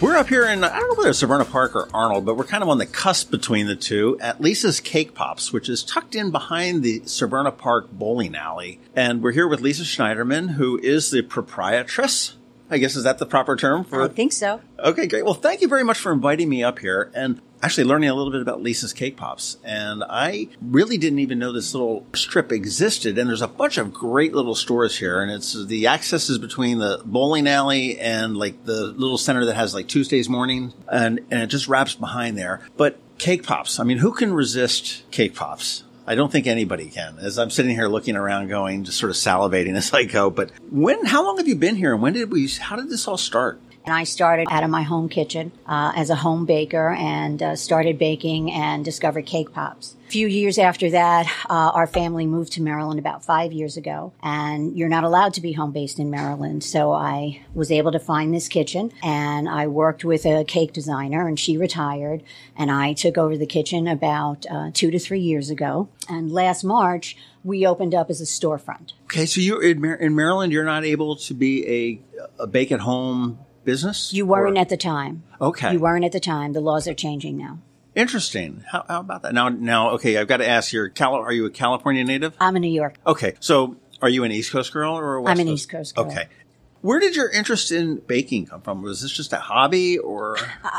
We're up here in, I don't know whether it's Severna Park or Arnold, but we're kind of on the cusp between the two at Lisa's Cake Pops, which is tucked in behind the Severna Park bowling alley. And we're here with Lisa Schneiderman, who is the proprietress. I guess is that the proper term for I think so. Okay, great. Well, thank you very much for inviting me up here and actually learning a little bit about Lisa's Cake Pops. And I really didn't even know this little strip existed. And there's a bunch of great little stores here. And it's the access is between the bowling alley and like the little center that has like Tuesdays morning and, and it just wraps behind there. But Cake Pops, I mean, who can resist Cake Pops? I don't think anybody can. As I'm sitting here looking around, going, just sort of salivating as I go. But when? How long have you been here, and when did we? How did this all start? And I started out of my home kitchen uh, as a home baker and uh, started baking and discovered cake pops. A few years after that, uh, our family moved to Maryland about five years ago, and you're not allowed to be home based in Maryland. So I was able to find this kitchen, and I worked with a cake designer, and she retired, and I took over the kitchen about uh, two to three years ago. And last March, we opened up as a storefront. Okay, so you in, Mar- in Maryland, you're not able to be a, a bake at home business. You weren't Or- at the time. Okay. You weren't at the time. The laws are changing now. Interesting. How, how about that? Now, now, okay, I've got to ask. Cal- Are you a California native? I'm a New York. Okay, so are you an East Coast girl or a West I'm an Coast? East Coast girl. Okay. Where did your interest in baking come from? Was this just a hobby or?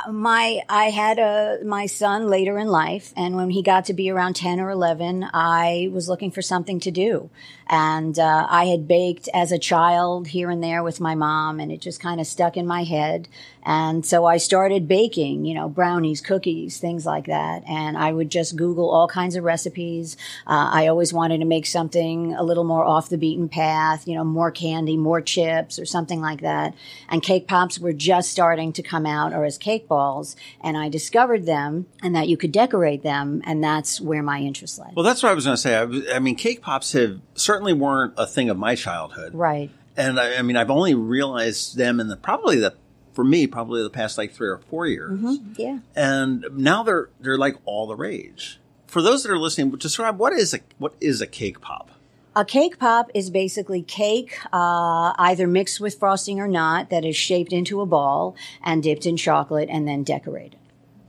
my I had a my son later in life, and when he got to be around ten or eleven, I was looking for something to do, and uh, I had baked as a child here and there with my mom, and it just kind of stuck in my head, and so I started baking, you know, brownies, cookies, things like that, and I would just Google all kinds of recipes. Uh, I always wanted to make something a little more off the beaten path, you know, more candy, more chips, or something like that, and cake pops were just starting to come out, or as cake balls, and I discovered them and that you could decorate them, and that's where my interest lay. Well, that's what I was going to say. I, was- I mean, cake pops have certainly weren't a thing of my childhood. right. And I, I mean, I've only realized them in the probably the for me probably the past like three or four years. Yeah. And now they're they're like all the rage. For those that are listening, describe what is a what is a cake pop? A cake pop is basically cake, uh, either mixed with frosting or not, that is shaped into a ball and dipped in chocolate and then decorated.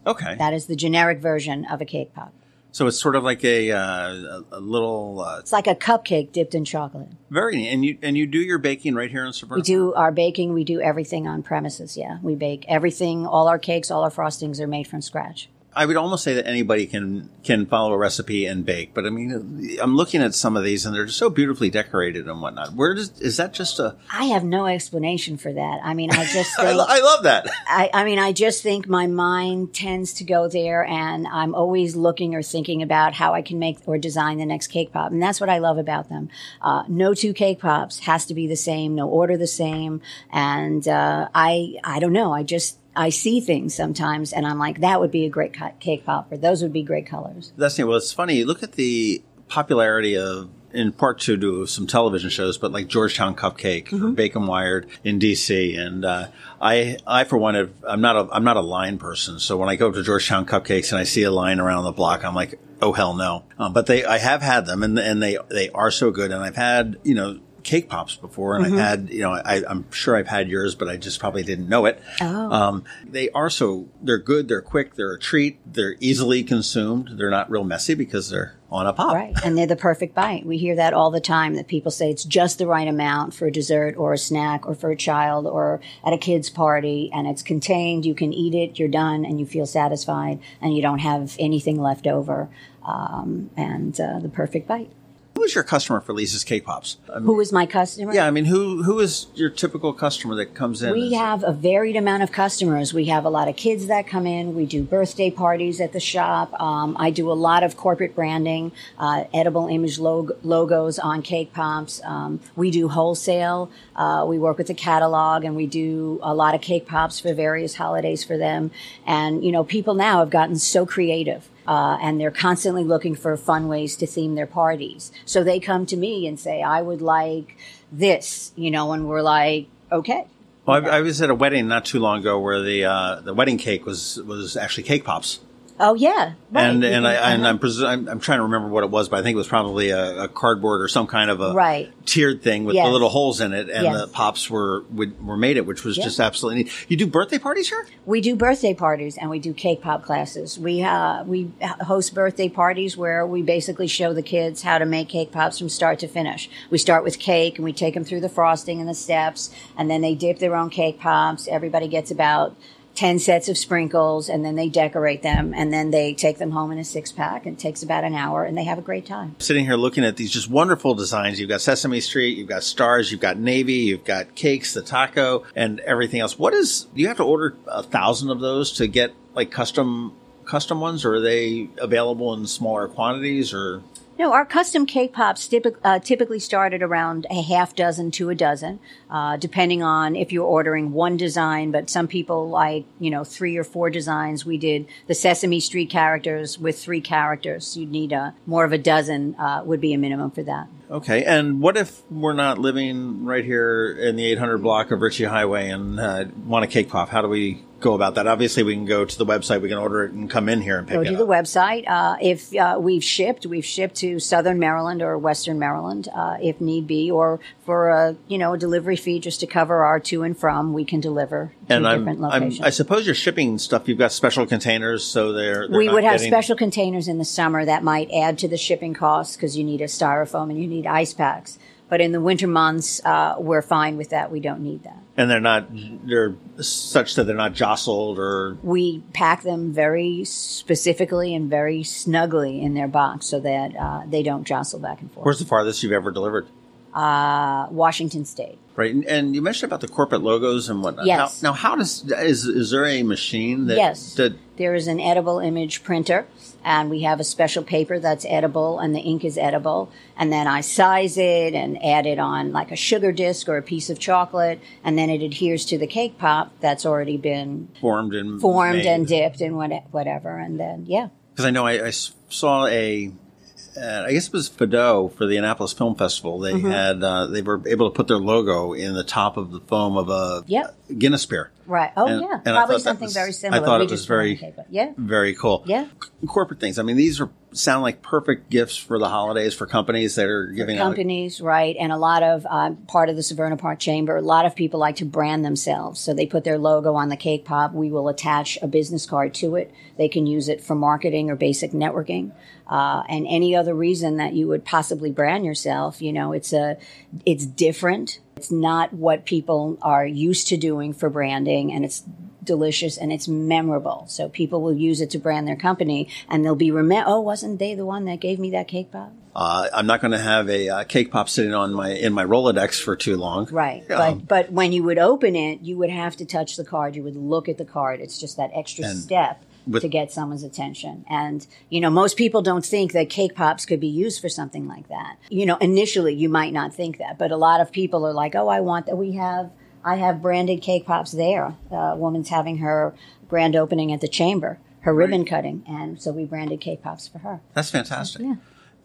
Okay, That is the generic version of a cake pop. So it's sort of like a uh, a, little uh, It's like a cupcake dipped in chocolate. very neat. and you and you do your baking right here in Suburban. We do our baking, we do everything on premises, yeah. We bake everything, all our cakes, all our frostings are made from scratch. I would almost say that anybody can can follow a recipe and bake, but I mean, I'm looking at some of these and they're just so beautifully decorated and whatnot. Where does is that just a? I have no explanation for that. I mean, I just I, lo- I love that. I, I mean, I just think my mind tends to go there, and I'm always looking or thinking about how I can make or design the next cake pop, and that's what I love about them. Uh, no two cake pops has to be the same, no order the same, and uh, I I don't know. I just I see things sometimes, and I'm like, that would be a great ca- cake pop, or those would be great colors. That's neat. Well, it's funny. Look at the popularity of, in part to do some television shows, but like Georgetown Cupcake or Baked and Wired in DC. And, uh, I, I for one, have, I'm not a, I'm not a line person. So when I go to Georgetown Cupcakes and I see a line around the block, I'm like, oh hell no. Um, but they, I have had them and, and they, they are so good. And I've had, you know, cake pops before and I've had, you know, I, I'm sure I've had yours, but I just probably didn't know it. Oh. Um, they are so, they're good. They're quick. They're a treat. They're easily consumed. They're not real messy because they're on a pop. Right. And they're the perfect bite. We hear that all the time that people say it's just the right amount for a dessert or a snack or for a child or at a kid's party and it's contained. You can eat it, you're done, and you feel satisfied and you don't have anything left over. Um, and uh, the perfect bite. Who is your customer for Lisa's Cake Pops? I mean, Who is my customer? yeah, I mean, who who is your typical customer that comes in? We have a varied amount of customers. We have a lot of kids that come in. We do birthday parties at the shop. Um, I do a lot of corporate branding, uh, edible image log- logos on cake pops. Um, we do wholesale. Uh, we work with the catalog and we do a lot of cake pops for various holidays for them. And, you know, people now have gotten so creative. Uh, and they're constantly looking for fun ways to theme their parties. So they come to me and say, I would like this, you know, and we're like, okay. Well, I, I was at a wedding not too long ago where the uh, the wedding cake was was actually cake pops, Oh yeah, right. and and I and uh-huh. I'm, presu- I'm I'm trying to remember what it was, but I think it was probably a, a cardboard or some kind of a Right. tiered thing with Yes. the little holes in it, and Yes. the pops were would, were made it, which was just absolutely neat. You do birthday parties here? we do birthday parties and we do cake pop classes. We uh, we host birthday parties where we basically show the kids how to make cake pops from start to finish. We start with cake and we take them through the frosting and the steps, and then they dip their own cake pops. Everybody gets about. 10 sets of sprinkles and then they decorate them and then they take them home in a six pack. and It takes about an hour and they have a great time. Sitting here looking at these just wonderful designs. You've got Sesame Street, you've got stars, you've got navy, you've got cakes, the taco, and everything else. What is? Do you have to order a thousand of those to get like custom custom ones, or are they available in smaller quantities? Or No, our custom cake pops typic, uh, typically start at around a half dozen to a dozen, uh, depending on if you're ordering one design. But some people like, you know, three or four designs. We did the Sesame Street characters with three characters. You'd need a more of a dozen uh, would be a minimum for that. Okay, and what if we're not living right here in the 800 block of Ritchie Highway and uh, want a cake pop? How do we go about that? Obviously, we can go to the website, we can order it, and come in here and pick Go it to up. the website. Uh, if uh, we've shipped, we've shipped to Southern Maryland or Western Maryland, uh, if need be, or for a you know a delivery fee just to cover our to and from, we can deliver to and I'm, different I'm, locations. I suppose you're shipping stuff. You've got special containers, so they're, they're we would have getting- special containers in the summer that might add to the shipping costs because you need a styrofoam and you need ice packs. But in the winter months, uh, we're fine with that. We don't need that. and they're not they're such that they're not jostled or We pack them very specifically and very snugly in their box so that uh, they don't jostle back and forth. where's the farthest you've ever delivered? Uh, Washington State. Right, and, and you mentioned about the corporate logos and whatnot. Yes. Now, now how does is is there a machine that Yes. that There is an edible image printer, and we have a special paper that's edible, and the ink is edible. And then I size it and add it on like a sugar disc or a piece of chocolate, and then it adheres to the cake pop that's already been formed and formed and dipped and what, whatever. And then, yeah. because I know I saw a. Uh, I guess it was Fado for the Annapolis Film Festival. They Mm-hmm. had uh, they were able to put their logo in the top of the foam of a Yep. Guinness beer. Right. Oh, And- yeah. and Probably something was- very I similar. thought We it was very- Yeah. Very cool. Yeah. C- corporate things. I mean, these are sound like perfect gifts for the holidays for companies that are giving out. companies, right? And a lot of uh, part of the Severna Park Chamber. A lot of people like to brand themselves, so they put their logo on the cake pop. We will attach a business card to it. They can use it for marketing or basic networking, uh, and any other reason that you would possibly brand yourself. You know, it's a, it's different. It's not what people are used to doing for branding, and it's delicious and it's memorable. So people will use it to brand their company, and they'll be remember. Oh, wasn't they the one that gave me that cake pop? Uh, I'm not going to have a uh, cake pop sitting on my in my Rolodex for too long. Right. Um, but but when you would open it, you would have to touch the card. You would look at the card. It's just that extra step with- to get someone's attention. And you know, most people don't think that cake pops could be used for something like that. You know, initially you might not think that, but a lot of people are like, "Oh, I want that. We have I have branded cake pops there. A woman's having her grand opening at the chamber, her ribbon cutting, and so we branded cake pops for her. That's fantastic. Yeah.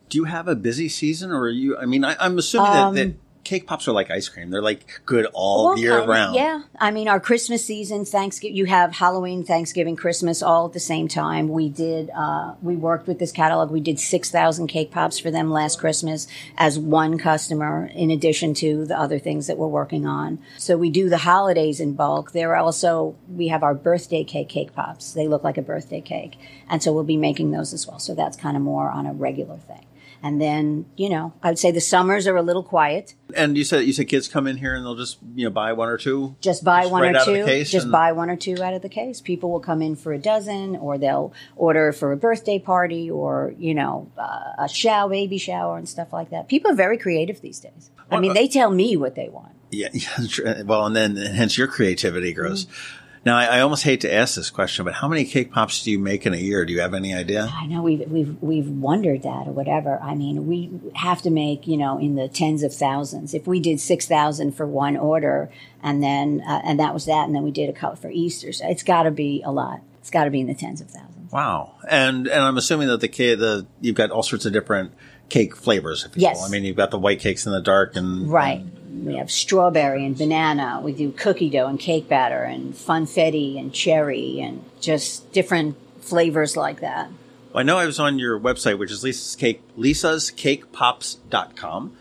Do you have a busy season, or are you? I mean, I, I'm assuming that, that um, cake pops are like ice cream. They're like good all Um, Well, year kind of, round. Yeah, I mean, our Christmas season, Thanksgiving, you have Halloween, Thanksgiving, Christmas, all at the same time. We did, uh, we worked with this catalog. We did six thousand cake pops for them last Christmas as one customer, in addition to the other things that we're working on. So we do the holidays in bulk. There are also we have our birthday cake cake pops. They look like a birthday cake, and so we'll be making those as well. So that's kind of more on a regular thing. And then, you know, I would say the summers are a little quiet. And you said you said kids come in here and they'll just you know buy one or two. Just buy one right or out of the two. case Just and- buy one or two out of the case. People will come in for a dozen, or they'll order for a birthday party, or you know, uh, a shower, baby shower, and stuff like that. People are very creative these days. I mean, uh, they tell me what they want. Yeah, yeah. Well, and then hence your creativity grows. Mm-hmm. Now, I, I almost hate to ask this question, but how many cake pops do you make in a year? Do you have any idea? I know we've we've we've wondered that or whatever. I mean, we have to make you know in the tens of thousands. If we did six thousand for one order, and then uh, and that was that, and then we did a couple for Easter, so it's got to be a lot. It's got to be in the tens of thousands. Wow. And and I'm assuming that the cake, the you've got all sorts of different cake flavors. If you Yes. will. I mean, you've got the white cakes in the dark and Right. We have strawberry and banana. We do cookie dough and cake batter and funfetti and cherry and just different flavors like that. Well, I know I was on your website, which is Lisa's Cake, lisascakepops.com.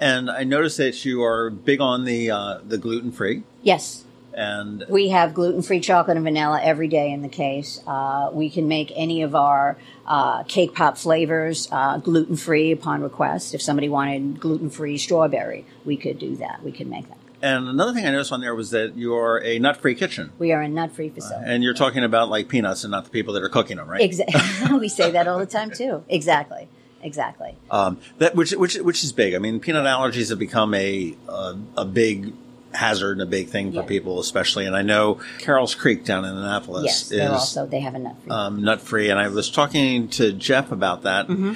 And I noticed that you are big on the uh, the gluten free Yes. And We have gluten free chocolate and vanilla every day in the case. Uh, we can make any of our uh, cake pop flavors uh, gluten free upon request. If somebody wanted gluten free strawberry, we could do that. We could make that. and another thing I noticed on there was that you are a nut free kitchen. We are a nut free facility. And you're talking about like peanuts and not the people that are cooking them, right? Exactly. we say that all the time too. Exactly. Exactly. Um, that which which which is big. I mean, peanut allergies have become a a, a big hazard and a big thing for Yeah. people, especially. And I know Carrol's Creek down in Annapolis Yes, is also they have a nut free. um, nut free. And I was talking to Jeff about that. Mm-hmm.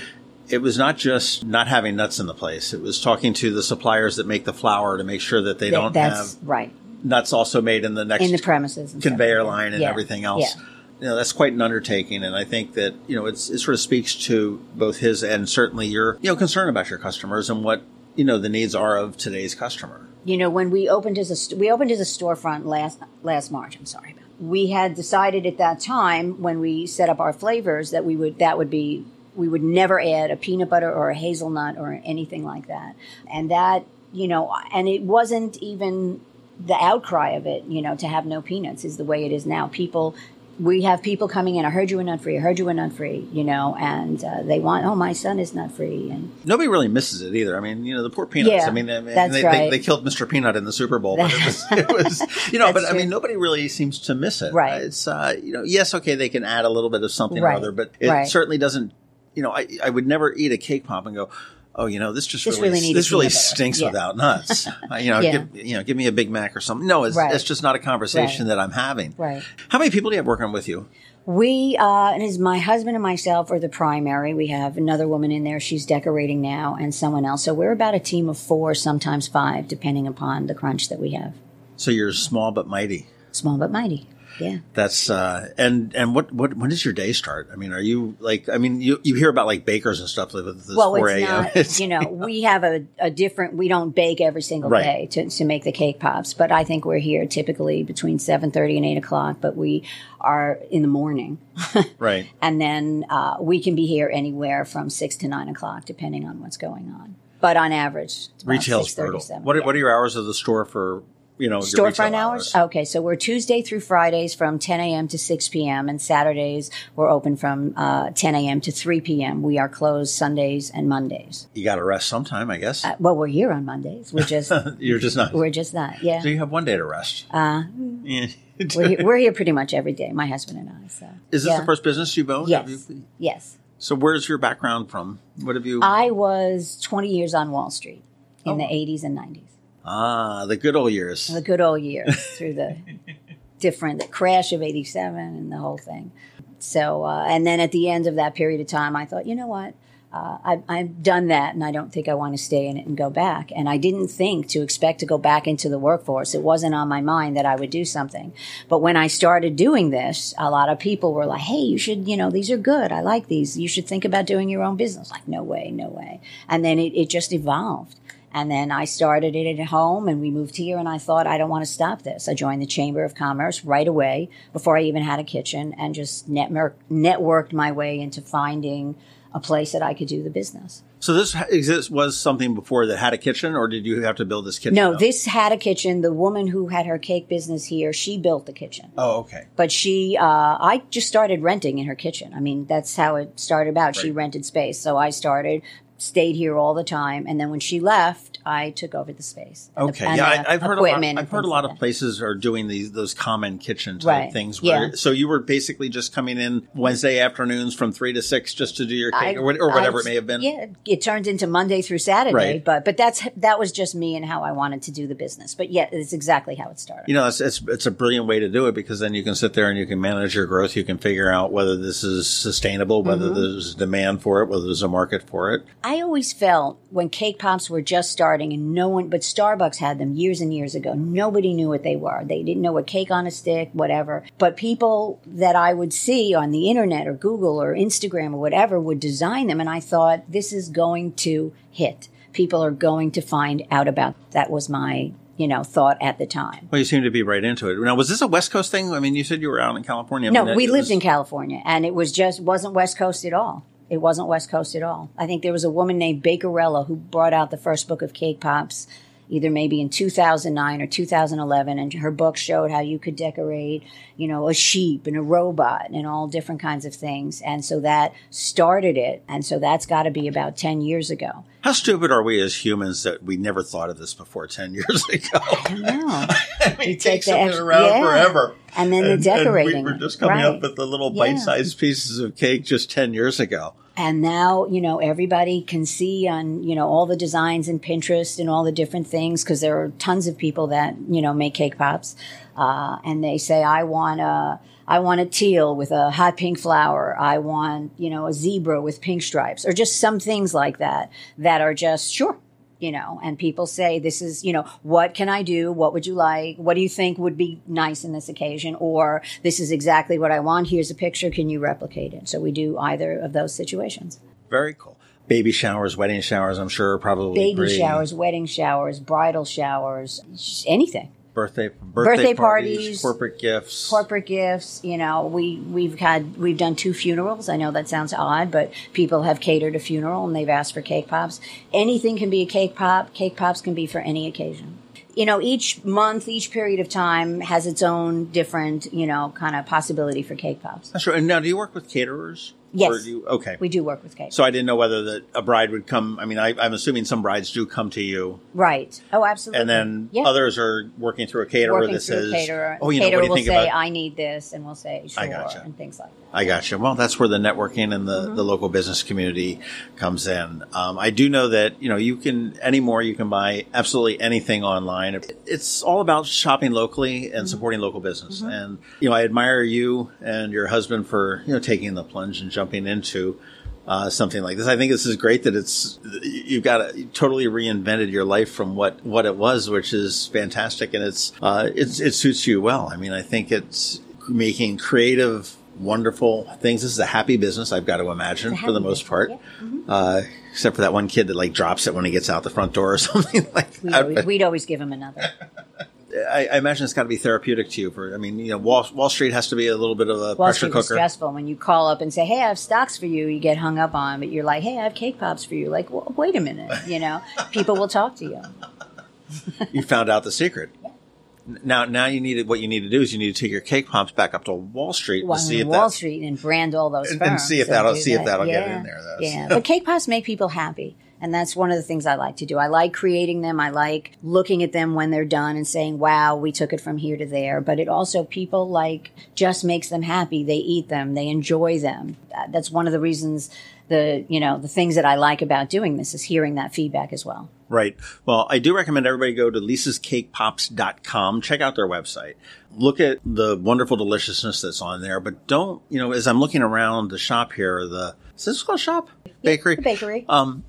It was not just not having nuts in the place. It was talking to the suppliers that make the flour to make sure that they That- don't that's have right nuts also made in the next in the premises conveyor like line and Yeah. everything else. Yeah. You know, that's quite an undertaking, and I think that you know it's it sort of speaks to both his and certainly your you know concern about your customers and what you know the needs are of today's customer. You know when we opened as a we opened as a storefront last last March. I'm sorry. We had decided at that time when we set up our flavors that we would that would be we would never add a peanut butter or a hazelnut or anything like that. And that you know, and it wasn't even the outcry of it. You know, to have no peanuts is the way it is now. People. We have people coming in. I heard you were nut free. I heard you were nut free. You know, and uh, they want. Oh, my son is nut free, and Nobody really misses it either. I mean, you know, the poor peanuts. Yeah, I mean, I mean, they, right. they, they killed Mr. Peanut in the Super Bowl, but it was, it was you know, but That's I mean, nobody really seems to miss it. Right. It's, uh, you know, yes, okay, they can add a little bit of something or other, but it Right. certainly doesn't, you know, I, I would never eat a cake pop and go, oh, you know, this just This really, really this really stinks Yeah. without nuts. Uh, you know, Yeah. give, you know, give me a Big Mac or something. No, it's, Right. it's just not a conversation Right. that I'm having. Right. How many people do you have working with you? We, uh, and is my husband and myself are the primary. We have another woman in there. She's decorating now and someone else. So we're about a team of four, sometimes five, depending upon the crunch that we have. So you're small but mighty. Small but mighty. Yeah. That's uh and and what what when does your day start? I mean, are you like I mean you you hear about like bakers and stuff like with this Well, 4 it's not, you know, we have a, a different, we don't bake every single Right. day to, to make the cake pops, but I think we're here typically between 7.30 and 8 o'clock, but we are in the morning. right. and then uh, we can be here anywhere from 6 to 9 o'clock, depending on what's going on. But on average, Retail's 6:30, brutal. What are, Yeah. what are your hours of the store for you know Storefront retail hours? Okay, so we're Tuesday through Fridays from 10 a.m. to 6 p.m. and Saturdays we're open from uh, 10 a.m. to 3 p.m. We are closed Sundays and Mondays. You got to rest sometime, I guess. Uh, well, we're here on Mondays. We're just You're just not. we're just that. Yeah, So you have one day to rest. uh, Yeah. we're, here, we're here pretty much every day. My husband and I. So Is this yeah. the first business you've owned? Yes. You- Yes. so where's your background from? What have you? I was 20 years on Wall Street in Oh. the 80s and 90s. Ah, the good old years. the good old years through the different the crash of 87 and the whole thing so uh, and then at the end of that period of time i thought you know what uh, I, I've done that, and I don't think I want to stay in it and go back. And I didn't think to expect to go back into the workforce. It wasn't on my mind that I would do something. But when I started doing this, a lot of people were like, "Hey, you should, you know, these are good. I like these. You should think about doing your own business." Like, no way, no way. And then it, it just evolved. And then I started it at home and we moved here and I thought, I don't want to stop this. I joined the Chamber of Commerce right away before I even had a kitchen and just network, networked my way into finding a place that I could do the business. So this ha- exist was something before that had a kitchen, or did you have to build this kitchen? No, up? this had a kitchen. The woman who had her cake business here, she built the kitchen. Oh, okay. But she, uh, I just started renting in her kitchen. I mean, that's how it started about. She rented space. So I started stayed here all the time. And then when she left, I took over the space. the- Okay, and yeah, I, I've heard a lot. I've heard a lot like of places are doing these those common kitchen type Right, things. Where, yeah. So you were basically just coming in Wednesday afternoons from three to six just to do your cake I- or, or whatever I- it may have been. Yeah, it turned into Monday through Saturday, Right. but but that's that was just me and how I wanted to do the business. But yeah, it's exactly how it started. You know, it's, it's it's a brilliant way to do it because then you can sit there and you can manage your growth. You can figure out whether this is sustainable, whether Mm-hmm. there's demand for it, whether there's a market for it. I always felt when cake pops were just starting and no one but Starbucks had them years and years ago. Nobody knew what they were. They didn't know what cake on a stick, whatever. But people that I would see on the internet or Google or Instagram or whatever would design them and I thought this is going to hit. People are going to find out about that was my, you know, thought at the time. Well, you seem to be right into it. Now, was this a West Coast thing? I mean, you said you were out in California. I No, mean, we lived was- in California, and it was just wasn't West Coast at all. It wasn't West Coast at all. I think there was a woman named Bakerella who brought out the first book of cake pops, either maybe in 2009 or 2011, and her book showed how you could decorate, you know, a sheep and a robot and all different kinds of things, and so that started it, and so that's got to be about 10 years ago. How stupid are we as humans that we never thought of this before 10 years ago? I You it take takes the extra- around yeah. forever. And then the decorating. we were just coming Right. up with the little bite-sized pieces of cake just 10 years ago. And now, you know, everybody can see on, you know, all the designs in Pinterest and all the different things because there are tons of people that, you know, make cake pops. Uh, and they say, I want a, I want a teal with a hot pink flower. I want, you know, a zebra with pink stripes or just some things like that that are just, sure, you know, and people say, this is, you know, what can I do? What would you like? What do you think would be nice in this occasion? Or this is exactly what I want. Here's a picture. Can you replicate it? So we do either of those situations. Very cool. Baby showers, wedding showers, I'm sure probably Baby pretty- showers, wedding showers, bridal showers, sh- anything. Birthday, birthday, Birthday parties, parties, corporate gifts. Corporate gifts, you know, we, we've had, we've done two funerals. I know that sounds odd, but people have catered a funeral and they've asked for cake pops. Anything can be a cake pop. Cake pops can be for any occasion. You know, each month, each period of time has its own different, you know, kind of possibility for cake pops. That's right. And now, do you work with caterers? Yes. You, okay. We do work with cake. so I didn't know whether that a bride would come. I mean, I, I'm assuming some brides do come to you, right. Oh, absolutely. and then Yeah. others are working through a caterer working that says, caterer. "Oh, you know, caterer what do you think say, about?" "I need this," and we'll say, "Sure," I gotcha. and things like that. I gotcha. Well, that's where the networking and the, Mm-hmm. the local business community comes in. Um, I do know that, you know, you can, anymore, you can buy absolutely anything online. It's all about shopping locally Mm-hmm. and supporting local business. And, you know, I admire you and your husband for, you know, taking the plunge and jumping into uh, something like this. I think this is great that it's, you've got you totally reinvented your life from what, what it was, which is fantastic. And it's, uh, it's, it suits you well. I mean, I think it's making creative, wonderful things. This is a happy business, I've got to imagine, for the most business, part. yeah. Mm-hmm. Uh, except for that one kid that like drops it when he gets out the front door or something like We'd that. always, we'd always give him another. I, I imagine it's got to be therapeutic to you. For I mean, you know, Wall, Wall Street has to be a little bit of a Wall pressure Street cooker. stressful when you call up and say, "Hey, I have stocks for you." You get hung up on, but you're like, "Hey, I have cake pops for you." Like, well, wait a minute, you know, people will talk to you. You found out the secret. Now, now you need what you need to do is you need to take your cake pops back up to Wall Street Well, to see if Wall that. Street and brand all those And- and see if that that'll- see if that. that'll get in there. That's- Yeah, but cake pops make people happy. And that's one of the things I like to do. I like creating them. I like looking at them when they're done and saying, wow, we took it from here to there. But it also, people like, just makes them happy. They eat them. They enjoy them. That's one of the reasons the, you know, the things that I like about doing this is hearing that feedback as well. Right. Well, I do recommend everybody go to lisascakepops.com. Check out their website. Look at the wonderful deliciousness that's on there, but don't, you know, as I'm looking around the shop here, the, is this called shop? Bakery? The bakery. Um,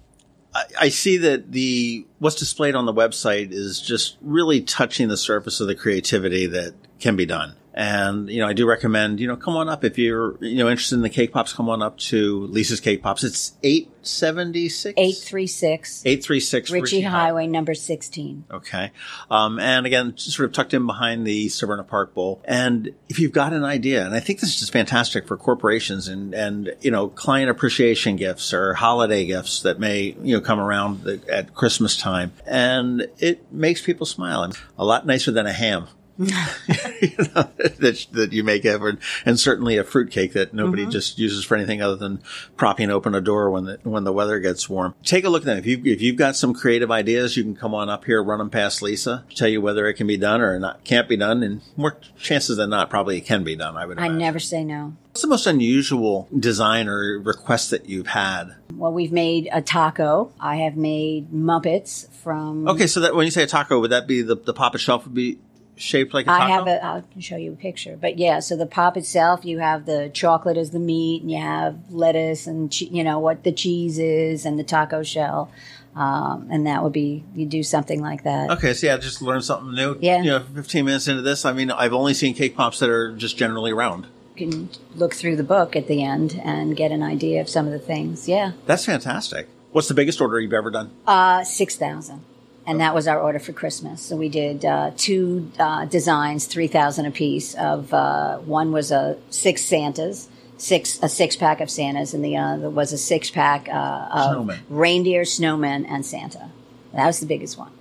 I, see that the, what's displayed on the website is just really touching the surface of the creativity that can be done. And, you know, I do recommend, you know, come on up if you're, you know, interested in the cake pops, come on up to Lisa's Cake Pops. It's 876? 836 836 Ritchie Highway, number 16. Okay. Um, and again, just sort of tucked in behind the Severna Park Bowl. And if you've got an idea, and I think this is just fantastic for corporations and, and, you know, client appreciation gifts or holiday gifts that may, you know, come around the, at Christmas time. And it makes people smile. And a lot nicer than a ham. you know, that, that you make ever, and certainly a fruitcake that nobody Mm-hmm. just uses for anything other than propping open a door when the when the weather gets warm. Take a look at them. If you if you've got some creative ideas, you can come on up here, run them past Lisa, tell you whether it can be done or not can't be done, and more chances than not, probably it can be done. I would. I imagine. never say no. What's the most unusual design or request that you've had? Well, we've made a taco. I have made Muppets from. Okay, so that when you say a taco, would that be the the pop shelf would be shaped like a taco? I have a. I can show you a picture, but yeah. So the pop itself, you have the chocolate as the meat, and you have lettuce and che- you know what the cheese is, and the taco shell, um, and that would be you do something like that. Okay, so yeah, just learn something new. Yeah. You know, 15 minutes into this, I mean, I've only seen cake pops that are just generally round. You can look through the book at the end and get an idea of some of the things. Yeah, That's fantastic. What's the biggest order you've ever done? uh, six thousand. And that was our order for Christmas. So we did uh, two uh, designs, three thousand a piece. Of uh, one was a six Santas, six a six pack of Santas, and the other was a six pack uh, of Snowmen. reindeer, snowmen, and Santa. That was the biggest one.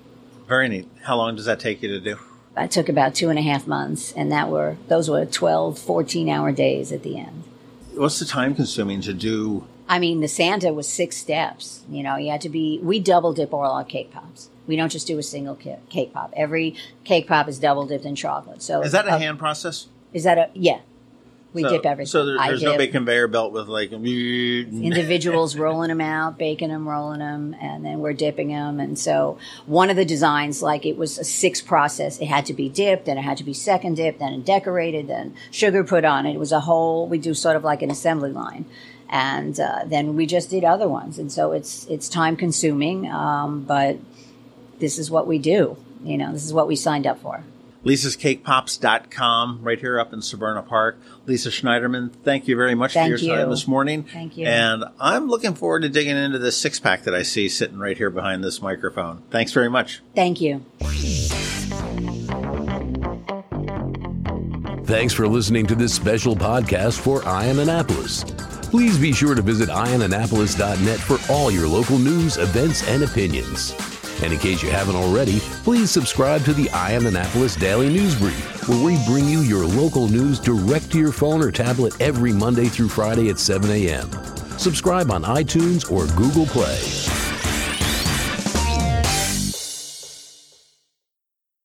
Very neat. How long does that take you to do? That took about two and a half months, and that were those were 12, 14 hour days at the end. What's the time consuming to do? I mean, the Santa was six steps. You know, you had to be. We double dip all our cake pops. We don't just do a single ca- cake pop. Every cake pop is double dipped in chocolate. So Is that a hand process? Is that a yeah? We so, dip everything. So there, there's no big conveyor belt with like. individuals rolling them out, baking them, rolling them, and then we're dipping them. And so one of the designs, like it was a six process. It had to be dipped, then it had to be second dipped, then decorated, then sugar put on it. It was a whole. We do sort of like an assembly line. And uh, then we just did other ones, and so it's it's time consuming, um, but this is what we do. You know, this is what we signed up for. Lisa'sCakePops.com, right here up in Severna Park. Lisa Schneiderman, thank you very much Thank for your time this morning. Thank you. And I'm looking forward to digging into this six pack that I see sitting right here behind this microphone. Thanks very much. Thank you. Thanks for listening to this special podcast for Eye on Annapolis. Please be sure to visit eyeonannapolis.net for all your local news, events, and opinions. And in case you haven't already, please subscribe to the Eye on Annapolis Daily News Brief, where we bring you your local news direct to your phone or tablet every Monday through Friday at 7 a.m. Subscribe on iTunes or Google Play.